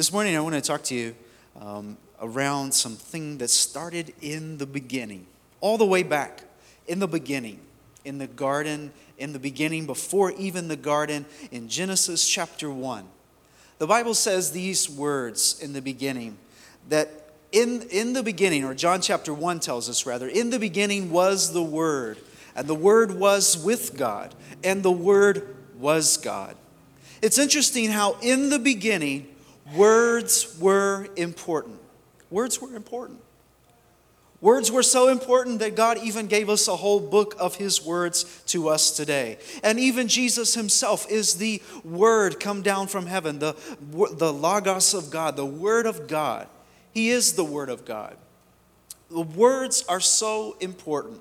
This morning, I want to talk to you um, around something that started in the beginning, all the way back in the beginning, in the garden, in the beginning, before even the garden, in Genesis chapter 1. The Bible says these words in the beginning that in, in the beginning, or John chapter 1 tells us rather, in the beginning was the Word, and the Word was with God, and the Word was God. It's interesting how in the beginning, words were important. Words were important. Words were so important that God even gave us a whole book of His words to us today. And even Jesus Himself is the Word come down from heaven, the, the Logos of God, the Word of God. He is the Word of God. The words are so important.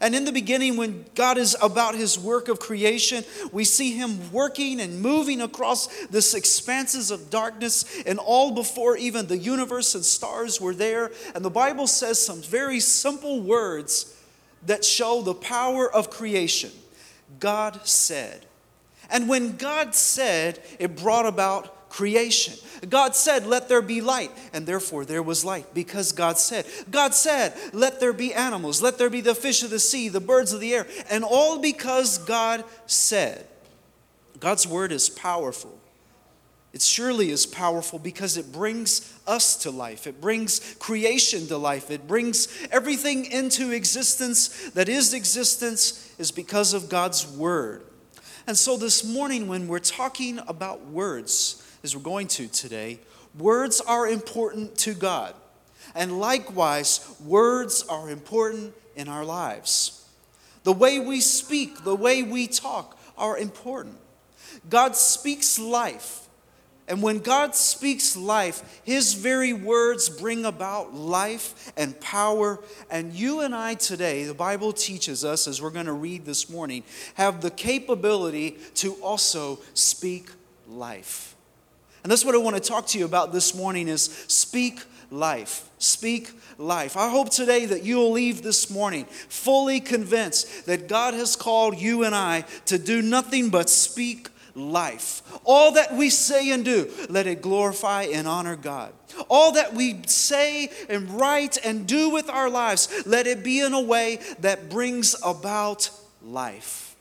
And in the beginning, when God is about his work of creation, we see him working and moving across this expanses of darkness, and all before even the universe and stars were there. And the Bible says some very simple words that show the power of creation. God said. And when God said, it brought about creation. God said, Let there be light, and therefore there was light because God said. God said, Let there be animals, let there be the fish of the sea, the birds of the air, and all because God said. God's word is powerful. It surely is powerful because it brings us to life. It brings creation to life. It brings everything into existence that is existence is because of God's word. And so this morning, when we're talking about words, as we're going to today, words are important to God. And likewise, words are important in our lives. The way we speak, the way we talk are important. God speaks life. And when God speaks life, His very words bring about life and power. And you and I today, the Bible teaches us, as we're going to read this morning, have the capability to also speak life. And that's what I want to talk to you about this morning is speak life. Speak life. I hope today that you'll leave this morning fully convinced that God has called you and I to do nothing but speak life. All that we say and do, let it glorify and honor God. All that we say and write and do with our lives, let it be in a way that brings about life.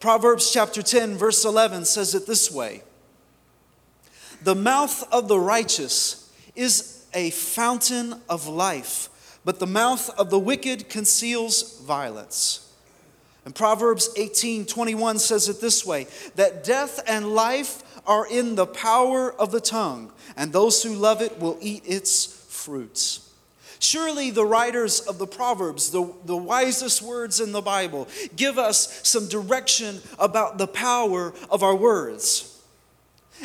Proverbs chapter 10, verse 11 says it this way the mouth of the righteous is a fountain of life, but the mouth of the wicked conceals violence. And Proverbs 18 21 says it this way that death and life are in the power of the tongue, and those who love it will eat its fruits. Surely the writers of the Proverbs, the, the wisest words in the Bible, give us some direction about the power of our words.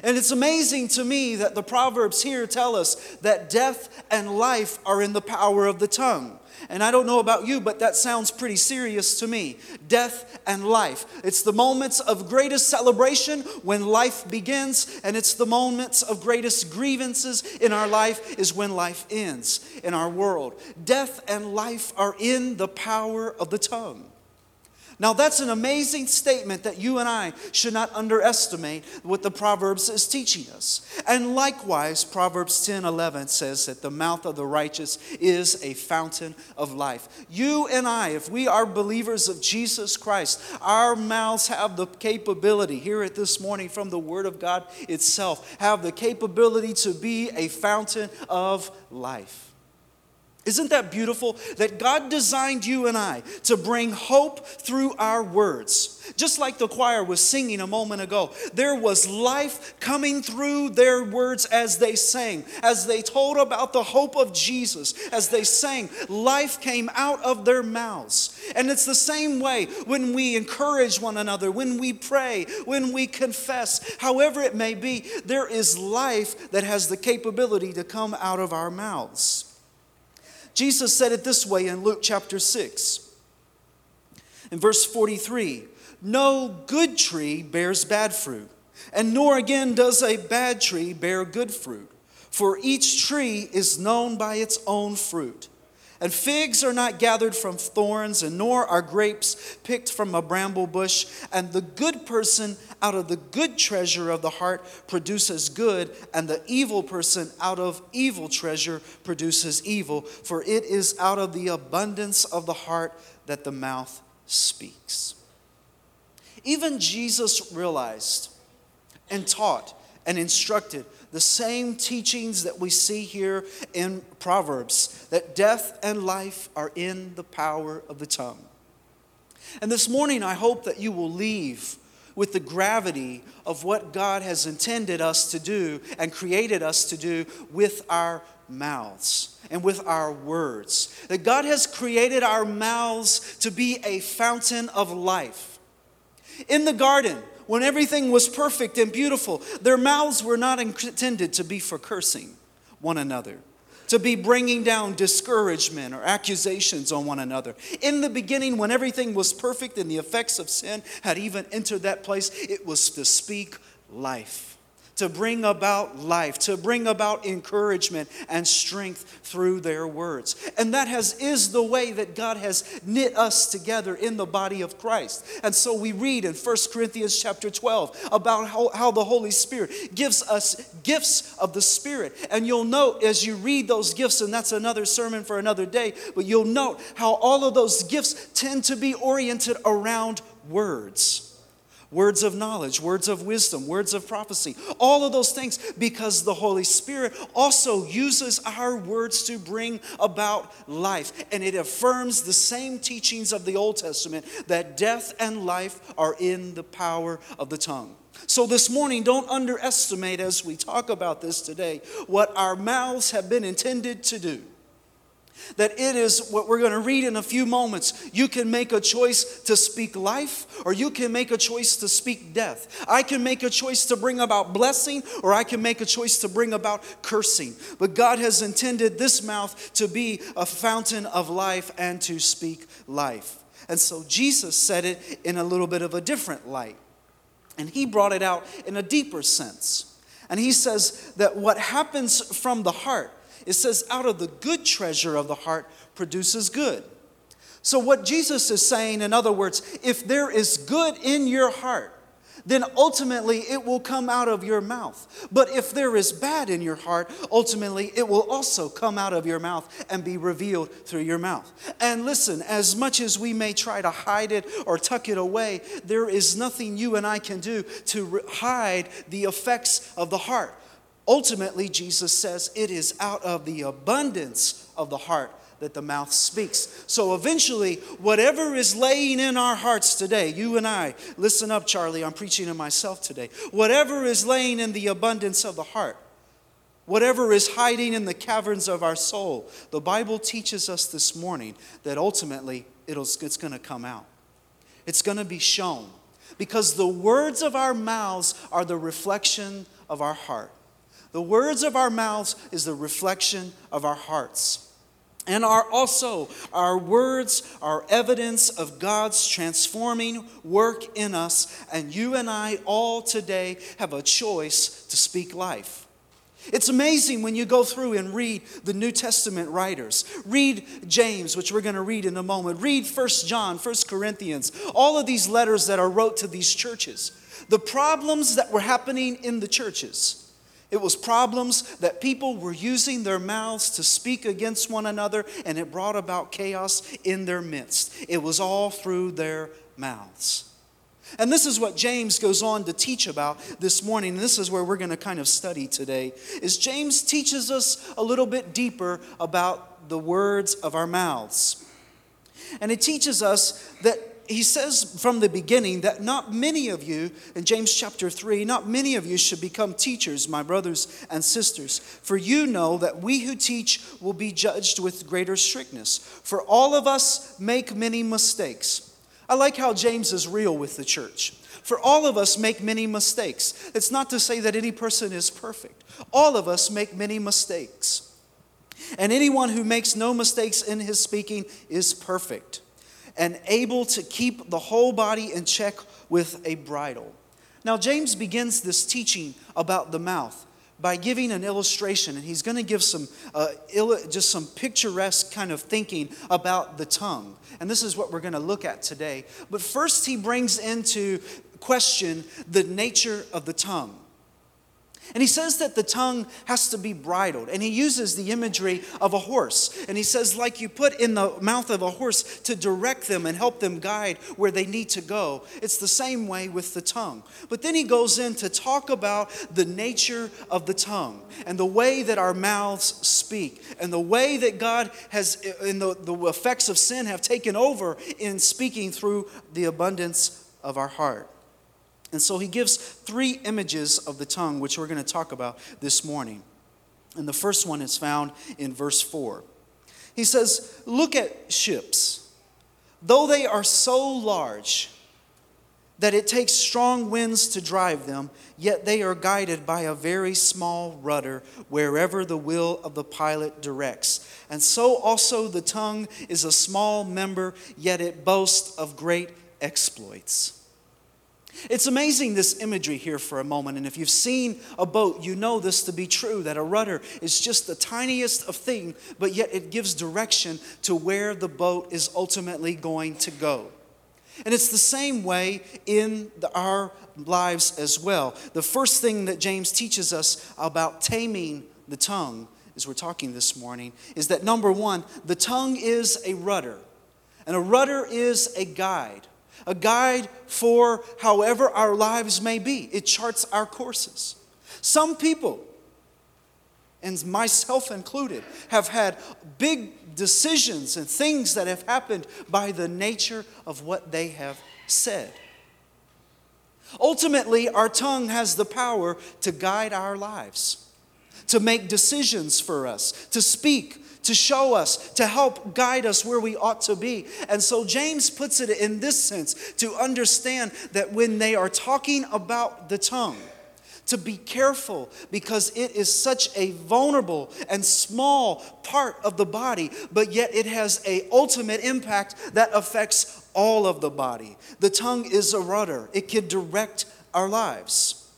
And it's amazing to me that the Proverbs here tell us that death and life are in the power of the tongue. And I don't know about you, but that sounds pretty serious to me. Death and life. It's the moments of greatest celebration when life begins, and it's the moments of greatest grievances in our life is when life ends in our world. Death and life are in the power of the tongue. Now, that's an amazing statement that you and I should not underestimate what the Proverbs is teaching us. And likewise, Proverbs 10 11 says that the mouth of the righteous is a fountain of life. You and I, if we are believers of Jesus Christ, our mouths have the capability, hear it this morning from the Word of God itself, have the capability to be a fountain of life. Isn't that beautiful? That God designed you and I to bring hope through our words. Just like the choir was singing a moment ago, there was life coming through their words as they sang, as they told about the hope of Jesus, as they sang, life came out of their mouths. And it's the same way when we encourage one another, when we pray, when we confess, however it may be, there is life that has the capability to come out of our mouths. Jesus said it this way in Luke chapter 6. In verse 43 No good tree bears bad fruit, and nor again does a bad tree bear good fruit. For each tree is known by its own fruit. And figs are not gathered from thorns, and nor are grapes picked from a bramble bush. And the good person out of the good treasure of the heart produces good, and the evil person out of evil treasure produces evil. For it is out of the abundance of the heart that the mouth speaks. Even Jesus realized and taught and instructed the same teachings that we see here in Proverbs that death and life are in the power of the tongue. And this morning, I hope that you will leave with the gravity of what God has intended us to do and created us to do with our mouths and with our words. That God has created our mouths to be a fountain of life. In the garden, when everything was perfect and beautiful, their mouths were not intended to be for cursing one another, to be bringing down discouragement or accusations on one another. In the beginning, when everything was perfect and the effects of sin had even entered that place, it was to speak life to bring about life, to bring about encouragement and strength through their words. And that has is the way that God has knit us together in the body of Christ. And so we read in 1 Corinthians chapter 12 about how, how the Holy Spirit gives us gifts of the Spirit. And you'll note as you read those gifts, and that's another sermon for another day, but you'll note how all of those gifts tend to be oriented around words words of knowledge, words of wisdom, words of prophecy, all of those things, because the Holy Spirit also uses our words to bring about life. And it affirms the same teachings of the Old Testament that death and life are in the power of the tongue. So, this morning, don't underestimate as we talk about this today what our mouths have been intended to do that it is what we're going to read in a few moments. You can make a choice to speak life, or you can make a choice to speak death. I can make a choice to bring about blessing, or I can make a choice to bring about cursing. But God has intended this mouth to be a fountain of life and to speak life. And so Jesus said it in a little bit of a different light. And he brought it out in a deeper sense. And he says that what happens from the heart it says, out of the good treasure of the heart produces good. So, what Jesus is saying, in other words, if there is good in your heart, then ultimately it will come out of your mouth. But if there is bad in your heart, ultimately it will also come out of your mouth and be revealed through your mouth. And listen, as much as we may try to hide it or tuck it away, there is nothing you and I can do to hide the effects of the heart. Ultimately, Jesus says it is out of the abundance of the heart that the mouth speaks. So eventually, whatever is laying in our hearts today, you and I, listen up, Charlie, I'm preaching to myself today. Whatever is laying in the abundance of the heart, whatever is hiding in the caverns of our soul, the Bible teaches us this morning that ultimately it's going to come out. It's going to be shown because the words of our mouths are the reflection of our heart. The words of our mouths is the reflection of our hearts. And are also our words are evidence of God's transforming work in us. And you and I all today have a choice to speak life. It's amazing when you go through and read the New Testament writers. Read James, which we're going to read in a moment. Read First John, First Corinthians, all of these letters that are wrote to these churches. The problems that were happening in the churches it was problems that people were using their mouths to speak against one another, and it brought about chaos in their midst. It was all through their mouths. And this is what James goes on to teach about this morning. This is where we're going to kind of study today. Is James teaches us a little bit deeper about the words of our mouths. And it teaches us that he says from the beginning that not many of you, in James chapter 3, not many of you should become teachers, my brothers and sisters. For you know that we who teach will be judged with greater strictness. For all of us make many mistakes. I like how James is real with the church. For all of us make many mistakes. It's not to say that any person is perfect, all of us make many mistakes. And anyone who makes no mistakes in his speaking is perfect and able to keep the whole body in check with a bridle. Now, James begins this teaching about the mouth by giving an illustration, and he's going to give some uh, just some picturesque kind of thinking about the tongue. And this is what we're going to look at today. But first, he brings into question the nature of the tongue. And he says that the tongue has to be bridled. And he uses the imagery of a horse. And he says, like you put in the mouth of a horse to direct them and help them guide where they need to go. It's the same way with the tongue. But then he goes in to talk about the nature of the tongue and the way that our mouths speak and the way that God has, in the, the effects of sin, have taken over in speaking through the abundance of our heart. And so he gives three images of the tongue, which we're going to talk about this morning. And the first one is found in verse 4. He says, Look at ships. Though they are so large that it takes strong winds to drive them, yet they are guided by a very small rudder wherever the will of the pilot directs. And so also the tongue is a small member, yet it boasts of great exploits. It's amazing this imagery here for a moment. And if you've seen a boat, you know this to be true that a rudder is just the tiniest of thing, but yet it gives direction to where the boat is ultimately going to go. And it's the same way in the, our lives as well. The first thing that James teaches us about taming the tongue, as we're talking this morning, is that number one, the tongue is a rudder, and a rudder is a guide a guide for however our lives may be. It charts our courses. Some people, and myself included, have had big decisions and things that have happened by the nature of what they have said. Ultimately, our tongue has the power to guide our lives, to make decisions for us, to speak to show us, to help guide us where we ought to be. And so James puts it in this sense to understand that when they are talking about the tongue, to be careful because it is such a vulnerable and small part of the body but yet it has a ultimate impact that affects all of the body. The tongue is a rudder. It can direct our lives.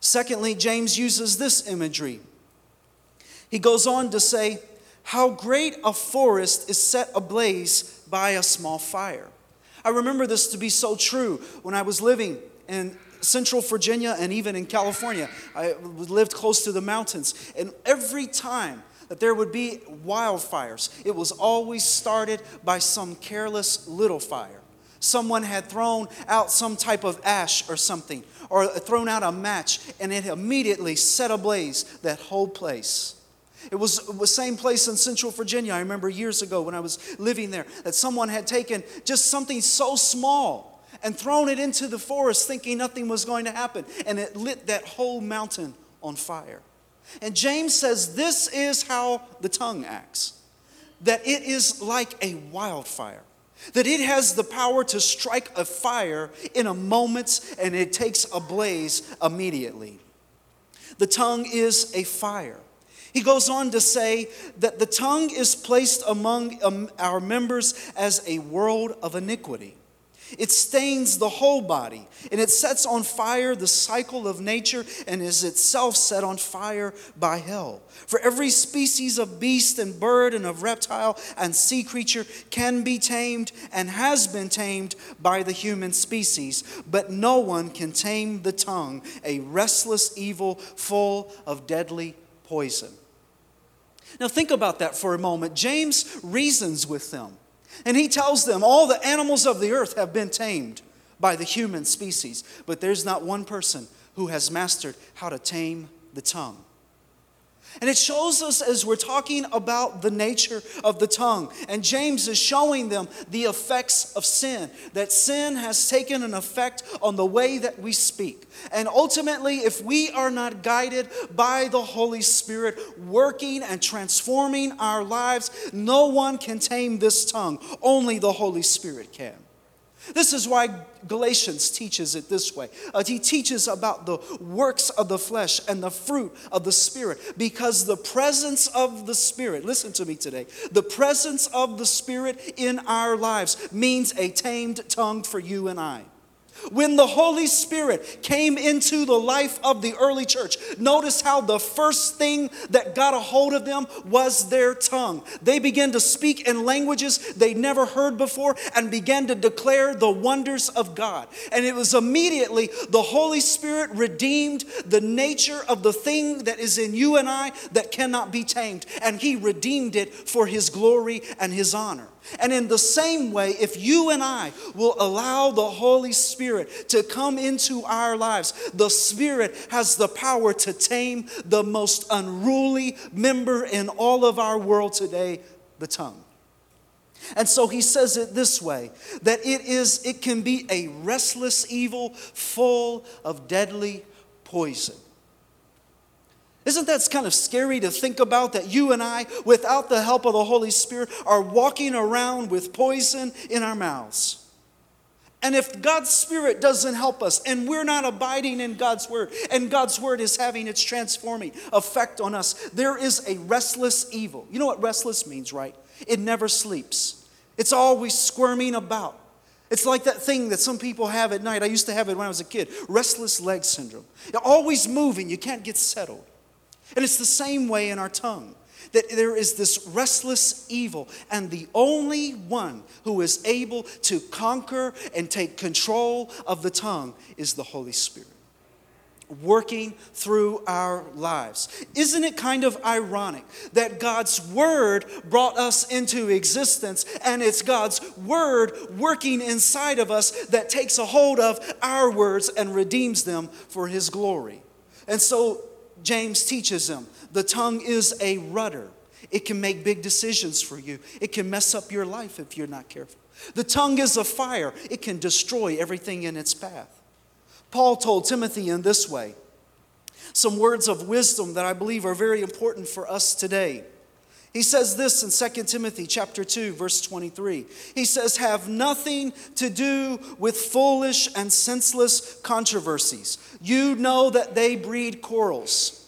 Secondly james uses this imagery. He goes on to say how great a forest is set ablaze by a small fire. I remember this to be so true when I was living in central Virginia and even in California. I lived close to the mountains, and every time that there would be wildfires, it was always started by some careless little fire. Someone had thrown out some type of ash or something, or thrown out a match, and it immediately set ablaze that whole place. It was the same place in Central Virginia. I remember years ago when I was living there that someone had taken just something so small and thrown it into the forest thinking nothing was going to happen. And it lit that whole mountain on fire. And James says this is how the tongue acts that it is like a wildfire. That it has the power to strike a fire in a moment and it takes a blaze immediately. The tongue is a fire. He goes on to say that the tongue is placed among um, our members as a world of iniquity. It stains the whole body, and it sets on fire the cycle of nature and is itself set on fire by hell. For every species of beast and bird and of reptile and sea creature can be tamed and has been tamed by the human species, but no one can tame the tongue, a restless evil full of deadly poison. Now, think about that for a moment. James reasons with them, and he tells them all the animals of the earth have been tamed by the human species, but there's not one person who has mastered how to tame the tongue. And it shows us as we're talking about the nature of the tongue. And James is showing them the effects of sin, that sin has taken an effect on the way that we speak. And ultimately, if we are not guided by the Holy Spirit working and transforming our lives, no one can tame this tongue. Only the Holy Spirit can. This is why Galatians teaches it this way. Uh, he teaches about the works of the flesh and the fruit of the Spirit because the presence of the Spirit, listen to me today, the presence of the Spirit in our lives means a tamed tongue for you and I. When the Holy Spirit came into the life of the early church, notice how the first thing that got a hold of them was their tongue. They began to speak in languages they never heard before and began to declare the wonders of God. And it was immediately the Holy Spirit redeemed the nature of the thing that is in you and I that cannot be tamed. And He redeemed it for His glory and His honor. And in the same way, if you and I will allow the Holy Spirit to come into our lives, the Spirit has the power to tame the most unruly member in all of our world today, the tongue. And so he says it this way that it is it can be a restless evil full of deadly poison. Isn't that kind of scary to think about that you and I, without the help of the Holy Spirit, are walking around with poison in our mouths? And if God's Spirit doesn't help us and we're not abiding in God's Word and God's Word is having its transforming effect on us, there is a restless evil. You know what restless means, right? It never sleeps, it's always squirming about. It's like that thing that some people have at night. I used to have it when I was a kid restless leg syndrome. You're always moving, you can't get settled. And it's the same way in our tongue that there is this restless evil, and the only one who is able to conquer and take control of the tongue is the Holy Spirit. Working through our lives. Isn't it kind of ironic that God's Word brought us into existence and it's God's Word working inside of us that takes a hold of our words and redeems them for His glory? And so James teaches them the tongue is a rudder. It can make big decisions for you. It can mess up your life if you're not careful. The tongue is a fire. It can destroy everything in its path. Paul told Timothy in this way some words of wisdom that I believe are very important for us today. He says this in 2 Timothy chapter 2 verse 23. He says have nothing to do with foolish and senseless controversies. You know that they breed quarrels.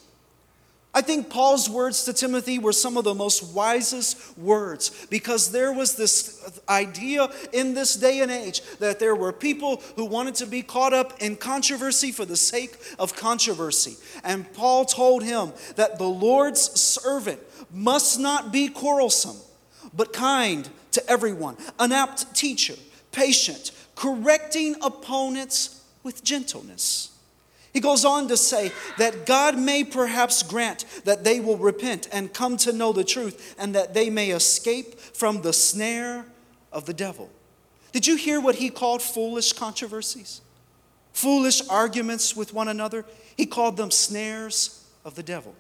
I think Paul's words to Timothy were some of the most wisest words because there was this idea in this day and age that there were people who wanted to be caught up in controversy for the sake of controversy. And Paul told him that the Lord's servant must not be quarrelsome, but kind to everyone, an apt teacher, patient, correcting opponents with gentleness. He goes on to say that God may perhaps grant that they will repent and come to know the truth and that they may escape from the snare of the devil. Did you hear what he called foolish controversies? Foolish arguments with one another? He called them snares of the devil.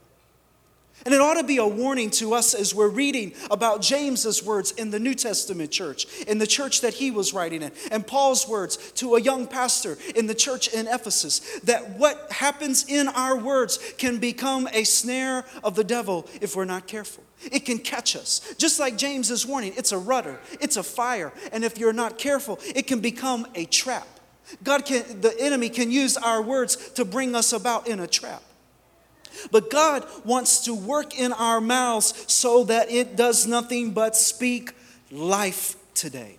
And it ought to be a warning to us as we're reading about James's words in the New Testament church, in the church that he was writing in, and Paul's words to a young pastor in the church in Ephesus, that what happens in our words can become a snare of the devil if we're not careful. It can catch us. Just like James is warning, it's a rudder, it's a fire, and if you're not careful, it can become a trap. God can the enemy can use our words to bring us about in a trap. But God wants to work in our mouths so that it does nothing but speak life today.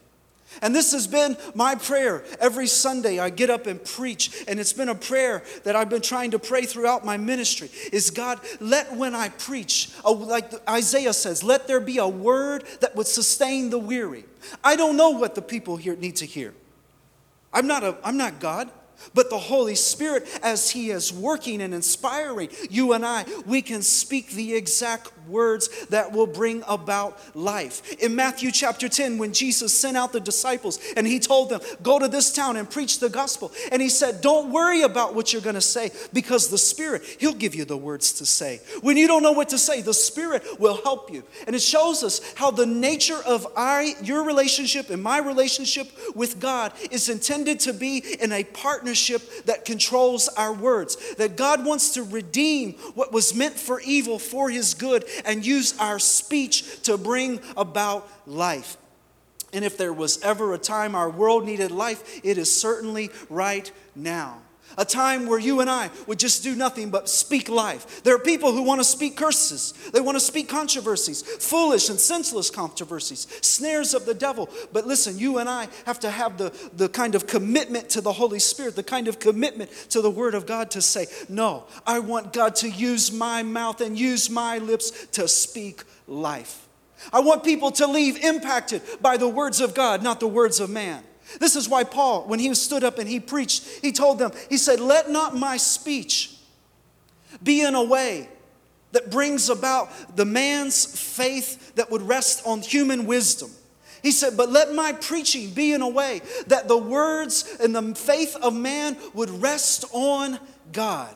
And this has been my prayer every Sunday. I get up and preach, and it's been a prayer that I've been trying to pray throughout my ministry. Is God, let when I preach, like Isaiah says, let there be a word that would sustain the weary. I don't know what the people here need to hear. I'm not, a, I'm not God. But the Holy Spirit, as He is working and inspiring you and I, we can speak the exact words that will bring about life. In Matthew chapter 10, when Jesus sent out the disciples and He told them, Go to this town and preach the gospel. And He said, Don't worry about what you're going to say because the Spirit, He'll give you the words to say. When you don't know what to say, the Spirit will help you. And it shows us how the nature of I, your relationship and my relationship with God is intended to be in a partnership partnership that controls our words. That God wants to redeem what was meant for evil for his good and use our speech to bring about life. And if there was ever a time our world needed life, it is certainly right now. A time where you and I would just do nothing but speak life. There are people who want to speak curses, they want to speak controversies, foolish and senseless controversies, snares of the devil. But listen, you and I have to have the, the kind of commitment to the Holy Spirit, the kind of commitment to the Word of God to say, No, I want God to use my mouth and use my lips to speak life. I want people to leave impacted by the words of God, not the words of man. This is why Paul, when he stood up and he preached, he told them, he said, Let not my speech be in a way that brings about the man's faith that would rest on human wisdom. He said, But let my preaching be in a way that the words and the faith of man would rest on God.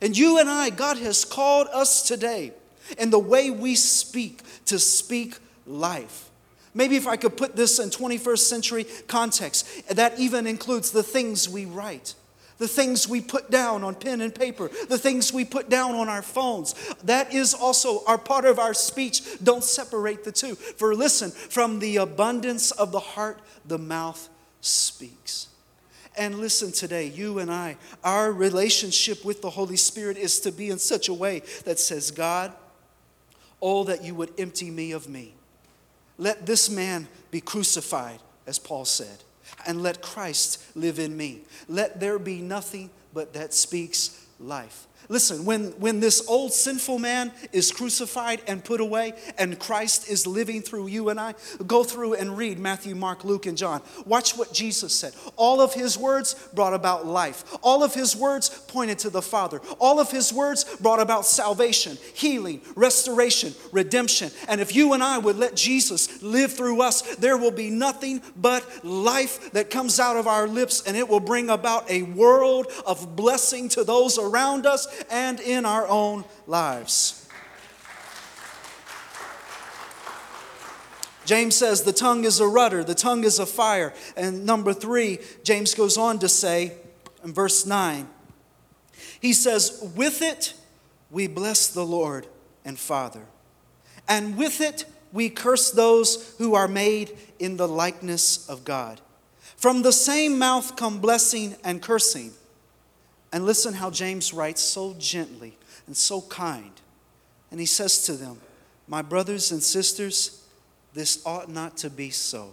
And you and I, God has called us today in the way we speak to speak life. Maybe if I could put this in 21st century context, that even includes the things we write, the things we put down on pen and paper, the things we put down on our phones. That is also our part of our speech. Don't separate the two. For listen, from the abundance of the heart, the mouth speaks. And listen today, you and I, our relationship with the Holy Spirit is to be in such a way that says, God, oh, that you would empty me of me let this man be crucified, as Paul said, and let Christ live in me. Let there be nothing but that speaks life. Listen, when, when this old sinful man is crucified and put away, and Christ is living through you and I, go through and read Matthew, Mark, Luke, and John. Watch what Jesus said. All of his words brought about life, all of his words pointed to the Father, all of his words brought about salvation, healing, restoration, redemption. And if you and I would let Jesus live through us, there will be nothing but life that comes out of our lips, and it will bring about a world of blessing to those around us and in our own lives. James says the tongue is a rudder, the tongue is a fire. And number three, James goes on to say in verse 9, he says, With it we bless the Lord and Father, and with it we curse those who are made in the likeness of God. From the same mouth come blessing and cursing. And listen how James writes so gently and so kind. And he says to them, My brothers and sisters, this ought not to be so.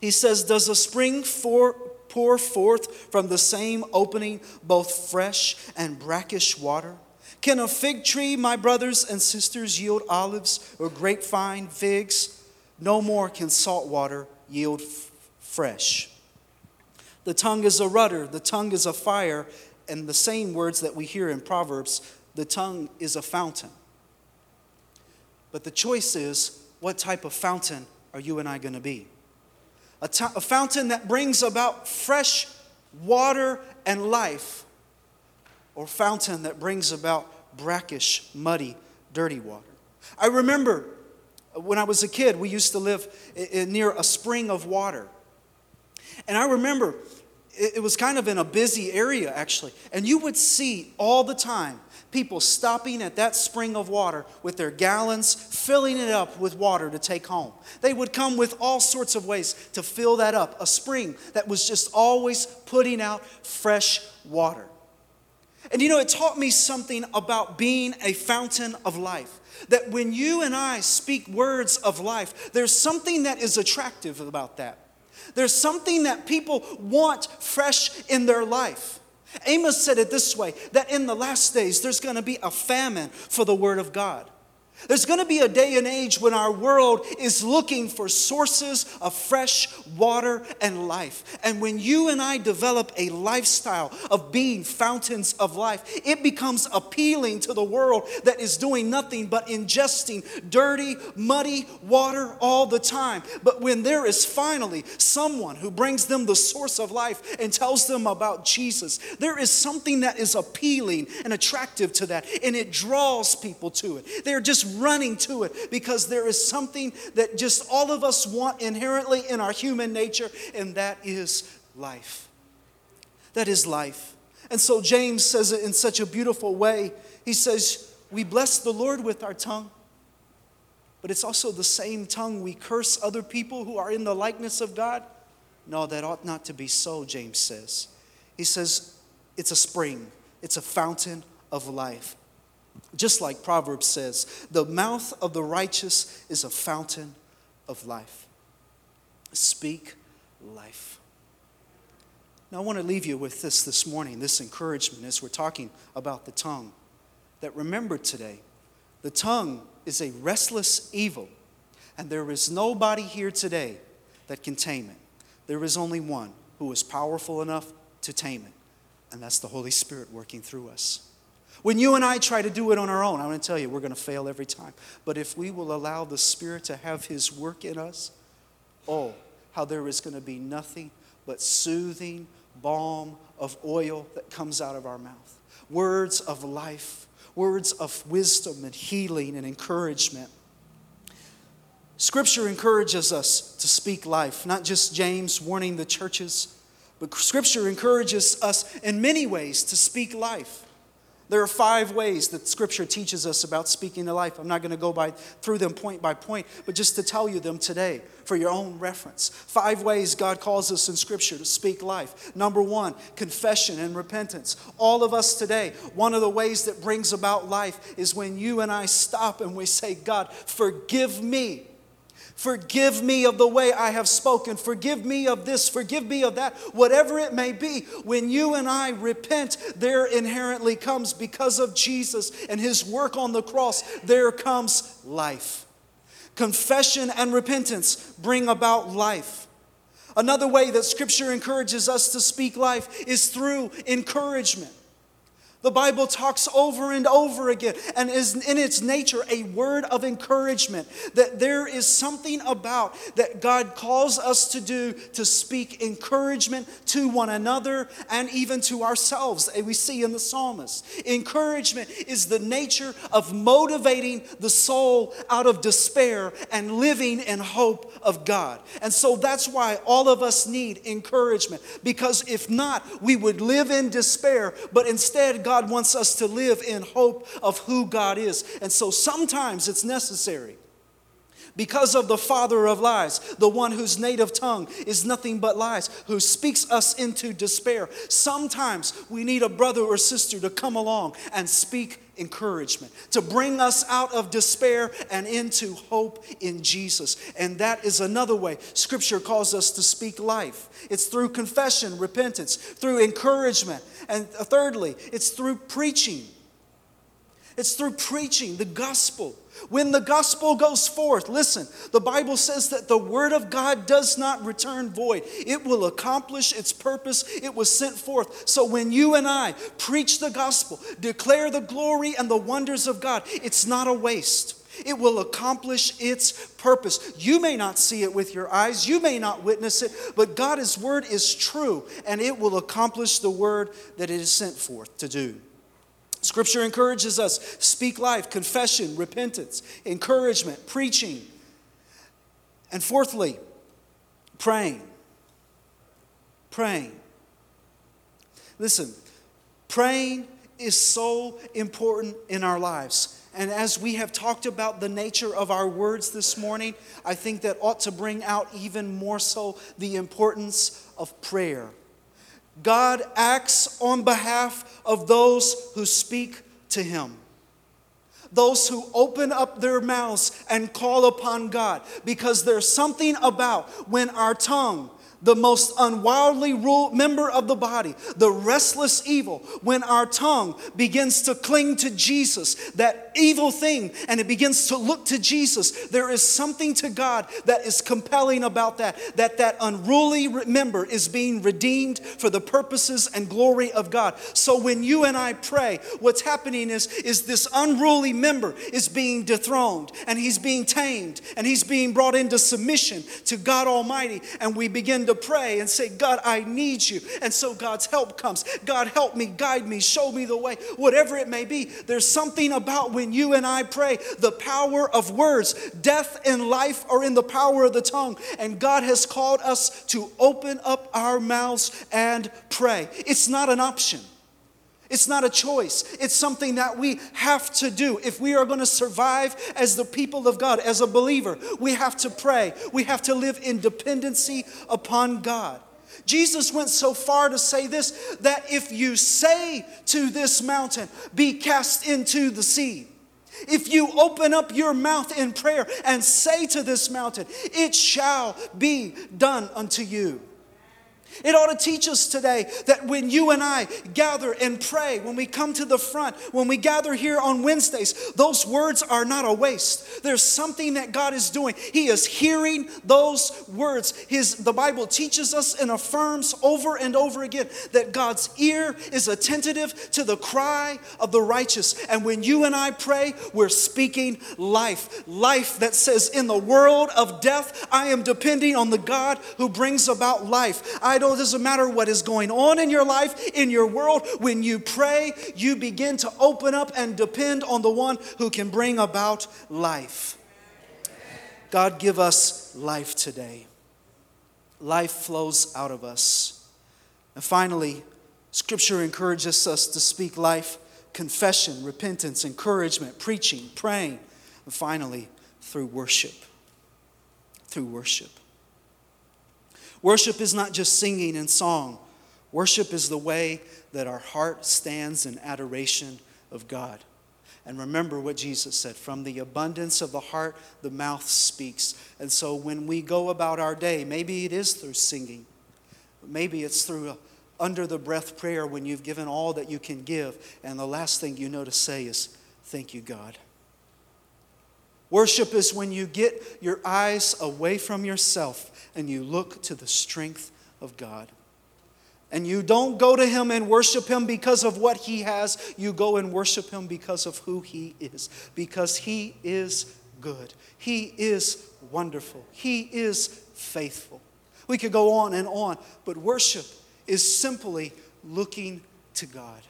He says, Does a spring for, pour forth from the same opening both fresh and brackish water? Can a fig tree, my brothers and sisters, yield olives or grapevine figs? No more can salt water yield f- fresh. The tongue is a rudder, the tongue is a fire, and the same words that we hear in Proverbs the tongue is a fountain. But the choice is what type of fountain are you and I going to be? A, t- a fountain that brings about fresh water and life, or fountain that brings about brackish, muddy, dirty water. I remember uh, when I was a kid, we used to live near a spring of water. And I remember it was kind of in a busy area, actually. And you would see all the time people stopping at that spring of water with their gallons, filling it up with water to take home. They would come with all sorts of ways to fill that up. A spring that was just always putting out fresh water. And you know, it taught me something about being a fountain of life. That when you and I speak words of life, there's something that is attractive about that. There's something that people want fresh in their life. Amos said it this way that in the last days there's going to be a famine for the Word of God. There's going to be a day and age when our world is looking for sources of fresh water and life. And when you and I develop a lifestyle of being fountains of life, it becomes appealing to the world that is doing nothing but ingesting dirty, muddy water all the time. But when there is finally someone who brings them the source of life and tells them about Jesus, there is something that is appealing and attractive to that, and it draws people to it. They're just running to it because there is something that just all of us want inherently in our human nature, and that is life. That is life. And so James says it in such a beautiful way. He says, We bless the Lord with our tongue, but it's also the same tongue we curse other people who are in the likeness of God. No, that ought not to be so, James says. He says it's a spring, it's a fountain of life. Just like Proverbs says, the mouth of the righteous is a fountain of life. Speak life. Now, I want to leave you with this this morning, this encouragement as we're talking about the tongue. That remember today, the tongue is a restless evil, and there is nobody here today that can tame it. There is only one who is powerful enough to tame it, and that's the Holy Spirit working through us. When you and I try to do it on our own, I'm going to tell you, we're going to fail every time. But if we will allow the Spirit to have His work in us, oh, how there is going to be nothing but soothing balm of oil that comes out of our mouth. Words of life, words of wisdom and healing and encouragement. Scripture encourages us to speak life, not just James warning the churches, but Scripture encourages us in many ways to speak life. There are five ways that Scripture teaches us about speaking to life. I'm not going to go by, through them point by point, but just to tell you them today for your own reference. Five ways God calls us in Scripture to speak life. Number one, confession and repentance. All of us today, one of the ways that brings about life is when you and I stop and we say, God, forgive me Forgive me of the way I have spoken. Forgive me of this. Forgive me of that. Whatever it may be, when you and I repent, there inherently comes, because of Jesus and his work on the cross, there comes life. Confession and repentance bring about life. Another way that Scripture encourages us to speak life is through encouragement. The Bible talks over and over again and is in its nature a word of encouragement that there is something about that God calls us to do to speak encouragement to one another and even to ourselves. We see in the psalmist. Encouragement is the nature of motivating the soul out of despair and living in hope of God. And so that's why all of us need encouragement because if not, we would live in despair, but instead, God wants us to live in hope of who God is. And so sometimes it's necessary because of the father of lies, the one whose native tongue is nothing but lies, who speaks us into despair. Sometimes we need a brother or sister to come along and speak encouragement, to bring us out of despair and into hope in Jesus. And that is another way Scripture calls us to speak life. It's through confession, repentance, through encouragement. And thirdly, it's through preaching. It's through preaching the gospel. When the gospel goes forth, listen, the Bible says that the word of God does not return void. It will accomplish its purpose. It was sent forth. So when you and I preach the gospel, declare the glory and the wonders of God, it's not a waste. It will accomplish its purpose. You may not see it with your eyes, you may not witness it, but God's word is true and it will accomplish the word that it is sent forth to do. Scripture encourages us speak life, confession, repentance, encouragement, preaching. And fourthly, praying. Praying. Listen, praying is so important in our lives. And as we have talked about the nature of our words this morning, I think that ought to bring out even more so the importance of prayer. God acts on behalf of those who speak to Him. Those who open up their mouths and call upon God. Because there's something about when our tongue the most unwildly ruled member of the body, the restless evil, when our tongue begins to cling to Jesus, that evil thing, and it begins to look to Jesus, there is something to God that is compelling about that, that that unruly member is being redeemed for the purposes and glory of God. So when you and I pray, what's happening is, is this unruly member is being dethroned, and he's being tamed, and he's being brought into submission to God Almighty, and we begin to pray and say, God, I need you. And so God's help comes. God, help me, guide me, show me the way, whatever it may be. There's something about when you and I pray, the power of words, death and life are in the power of the tongue. And God has called us to open up our mouths and pray. It's not an option. It's not a choice. It's something that we have to do. If we are going to survive as the people of God, as a believer, we have to pray. We have to live in dependency upon God. Jesus went so far to say this that if you say to this mountain, be cast into the sea, if you open up your mouth in prayer and say to this mountain, it shall be done unto you. It ought to teach us today that when you and I gather and pray, when we come to the front, when we gather here on Wednesdays, those words are not a waste. There's something that God is doing. He is hearing those words. His, the Bible teaches us and affirms over and over again that God's ear is attentive to the cry of the righteous. And when you and I pray, we're speaking life. Life that says, In the world of death, I am depending on the God who brings about life. I don't it doesn't matter what is going on in your life, in your world. When you pray, you begin to open up and depend on the one who can bring about life. God, give us life today. Life flows out of us. And finally, Scripture encourages us to speak life, confession, repentance, encouragement, preaching, praying, and finally, through worship. Through worship. Worship is not just singing and song, worship is the way that our heart stands in adoration of God. And remember what Jesus said from the abundance of the heart, the mouth speaks. And so when we go about our day, maybe it is through singing, maybe it's through a under the breath prayer when you've given all that you can give. And the last thing you know to say is, Thank you, God. Worship is when you get your eyes away from yourself and you look to the strength of God. And you don't go to Him and worship Him because of what He has. You go and worship Him because of who He is. Because He is good. He is wonderful. He is faithful. We could go on and on, but worship is simply looking to God.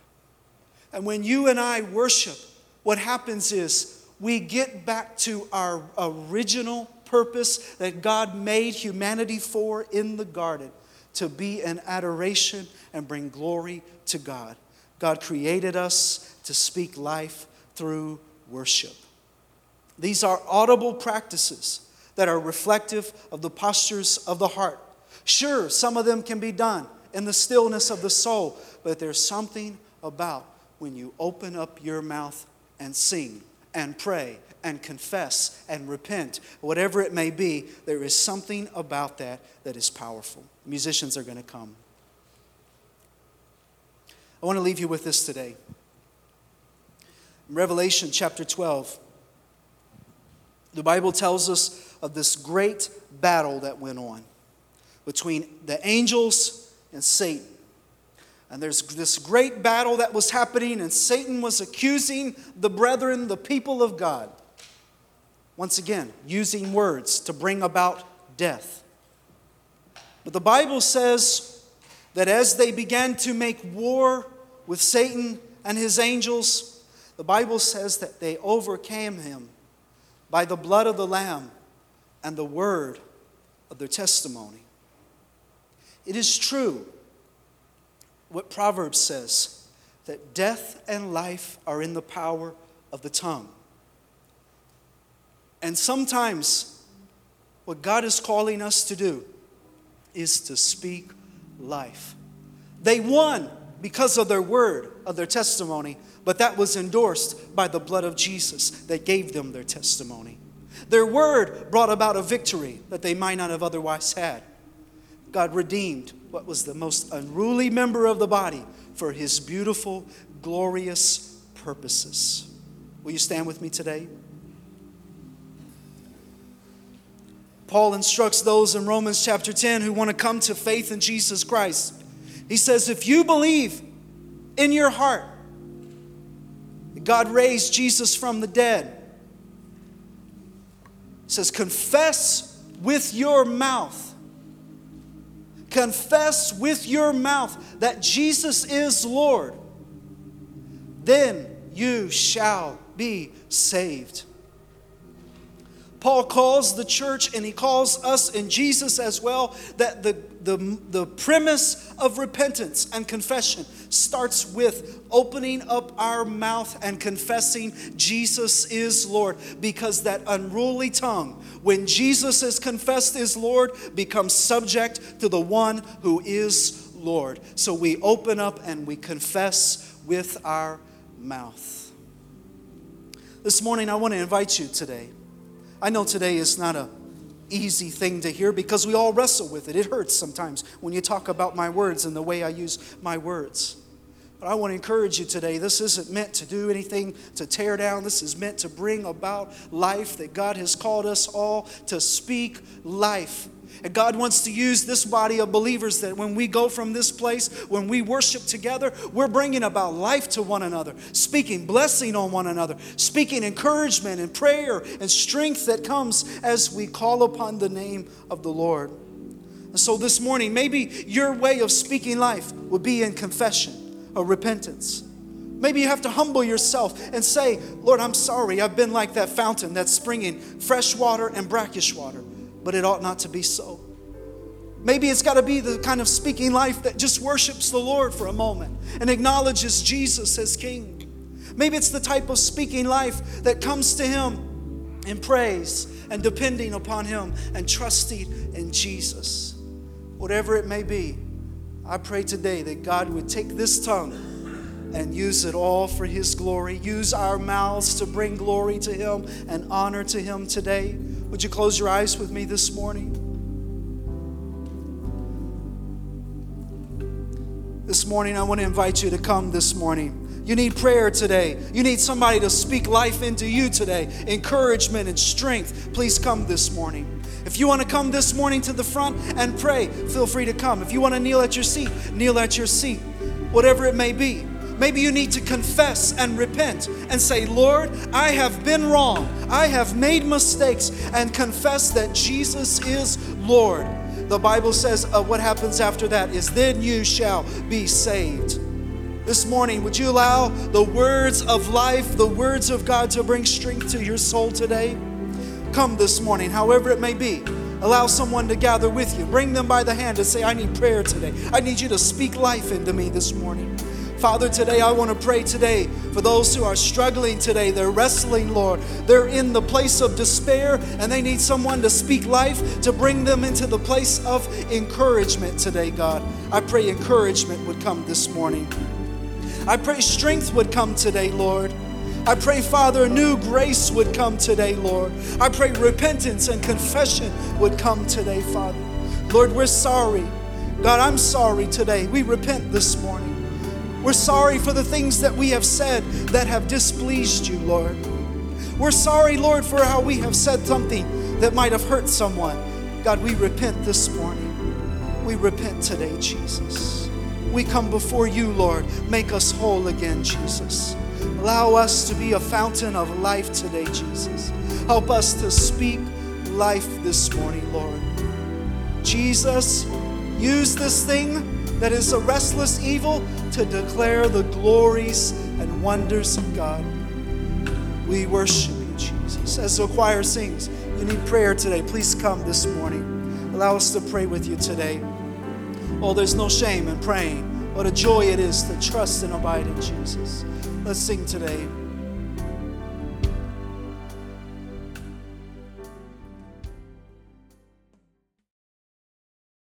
And when you and I worship, what happens is we get back to our original purpose that God made humanity for in the garden to be an adoration and bring glory to God. God created us to speak life through worship. These are audible practices that are reflective of the postures of the heart. Sure, some of them can be done in the stillness of the soul, but there's something about when you open up your mouth and sing and pray and confess and repent, whatever it may be, there is something about that that is powerful. Musicians are going to come. I want to leave you with this today. Revelation chapter 12, the Bible tells us of this great battle that went on between the angels and Satan. And there's this great battle that was happening, and Satan was accusing the brethren, the people of God. Once again, using words to bring about death. But the Bible says that as they began to make war with Satan and his angels, the Bible says that they overcame him by the blood of the Lamb and the word of their testimony. It is true what Proverbs says that death and life are in the power of the tongue. And sometimes, what God is calling us to do is to speak life. They won because of their word, of their testimony, but that was endorsed by the blood of Jesus that gave them their testimony. Their word brought about a victory that they might not have otherwise had. God redeemed what was the most unruly member of the body for his beautiful, glorious purposes. Will you stand with me today? Paul instructs those in Romans chapter 10 who want to come to faith in Jesus Christ. He says, If you believe in your heart that God raised Jesus from the dead, he says, confess with your mouth. Confess with your mouth that Jesus is Lord. Then you shall be saved. Paul calls the church and he calls us in Jesus as well that the, the, the premise of repentance and confession starts with opening up our mouth and confessing Jesus is Lord because that unruly tongue, when Jesus is confessed is Lord, becomes subject to the one who is Lord. So we open up and we confess with our mouth. This morning, I want to invite you today I know today is not a easy thing to hear because we all wrestle with it. It hurts sometimes when you talk about my words and the way I use my words. But I want to encourage you today. This isn't meant to do anything to tear down. This is meant to bring about life that God has called us all to speak life and God wants to use this body of believers that when we go from this place, when we worship together, we're bringing about life to one another, speaking blessing on one another, speaking encouragement and prayer and strength that comes as we call upon the name of the Lord. And so this morning, maybe your way of speaking life would be in confession or repentance. Maybe you have to humble yourself and say, Lord, I'm sorry. I've been like that fountain that's springing fresh water and brackish water but it ought not to be so. Maybe it's got to be the kind of speaking life that just worships the Lord for a moment and acknowledges Jesus as King. Maybe it's the type of speaking life that comes to Him in praise and depending upon Him and trusting in Jesus. Whatever it may be, I pray today that God would take this tongue and use it all for His glory. Use our mouths to bring glory to Him and honor to Him today. Would you close your eyes with me this morning? This morning, I want to invite you to come this morning. You need prayer today. You need somebody to speak life into you today, encouragement and strength. Please come this morning. If you want to come this morning to the front and pray, feel free to come. If you want to kneel at your seat, kneel at your seat, whatever it may be. Maybe you need to confess and repent and say, Lord, I have been wrong. I have made mistakes and confess that Jesus is Lord. The Bible says uh, what happens after that is then you shall be saved. This morning, would you allow the words of life, the words of God to bring strength to your soul today? Come this morning, however it may be. Allow someone to gather with you. Bring them by the hand and say, I need prayer today. I need you to speak life into me this morning. Father, today I want to pray today for those who are struggling today. They're wrestling, Lord. They're in the place of despair and they need someone to speak life to bring them into the place of encouragement today, God. I pray encouragement would come this morning. I pray strength would come today, Lord. I pray, Father, a new grace would come today, Lord. I pray repentance and confession would come today, Father. Lord, we're sorry. God, I'm sorry today. We repent this morning. We're sorry for the things that we have said that have displeased you, Lord. We're sorry, Lord, for how we have said something that might have hurt someone. God, we repent this morning. We repent today, Jesus. We come before you, Lord. Make us whole again, Jesus. Allow us to be a fountain of life today, Jesus. Help us to speak life this morning, Lord. Jesus, use this thing that is a restless evil to declare the glories and wonders of God. We worship you, Jesus. As the choir sings, you need prayer today. Please come this morning. Allow us to pray with you today. Oh, there's no shame in praying. What a joy it is to trust and abide in Jesus. Let's sing today.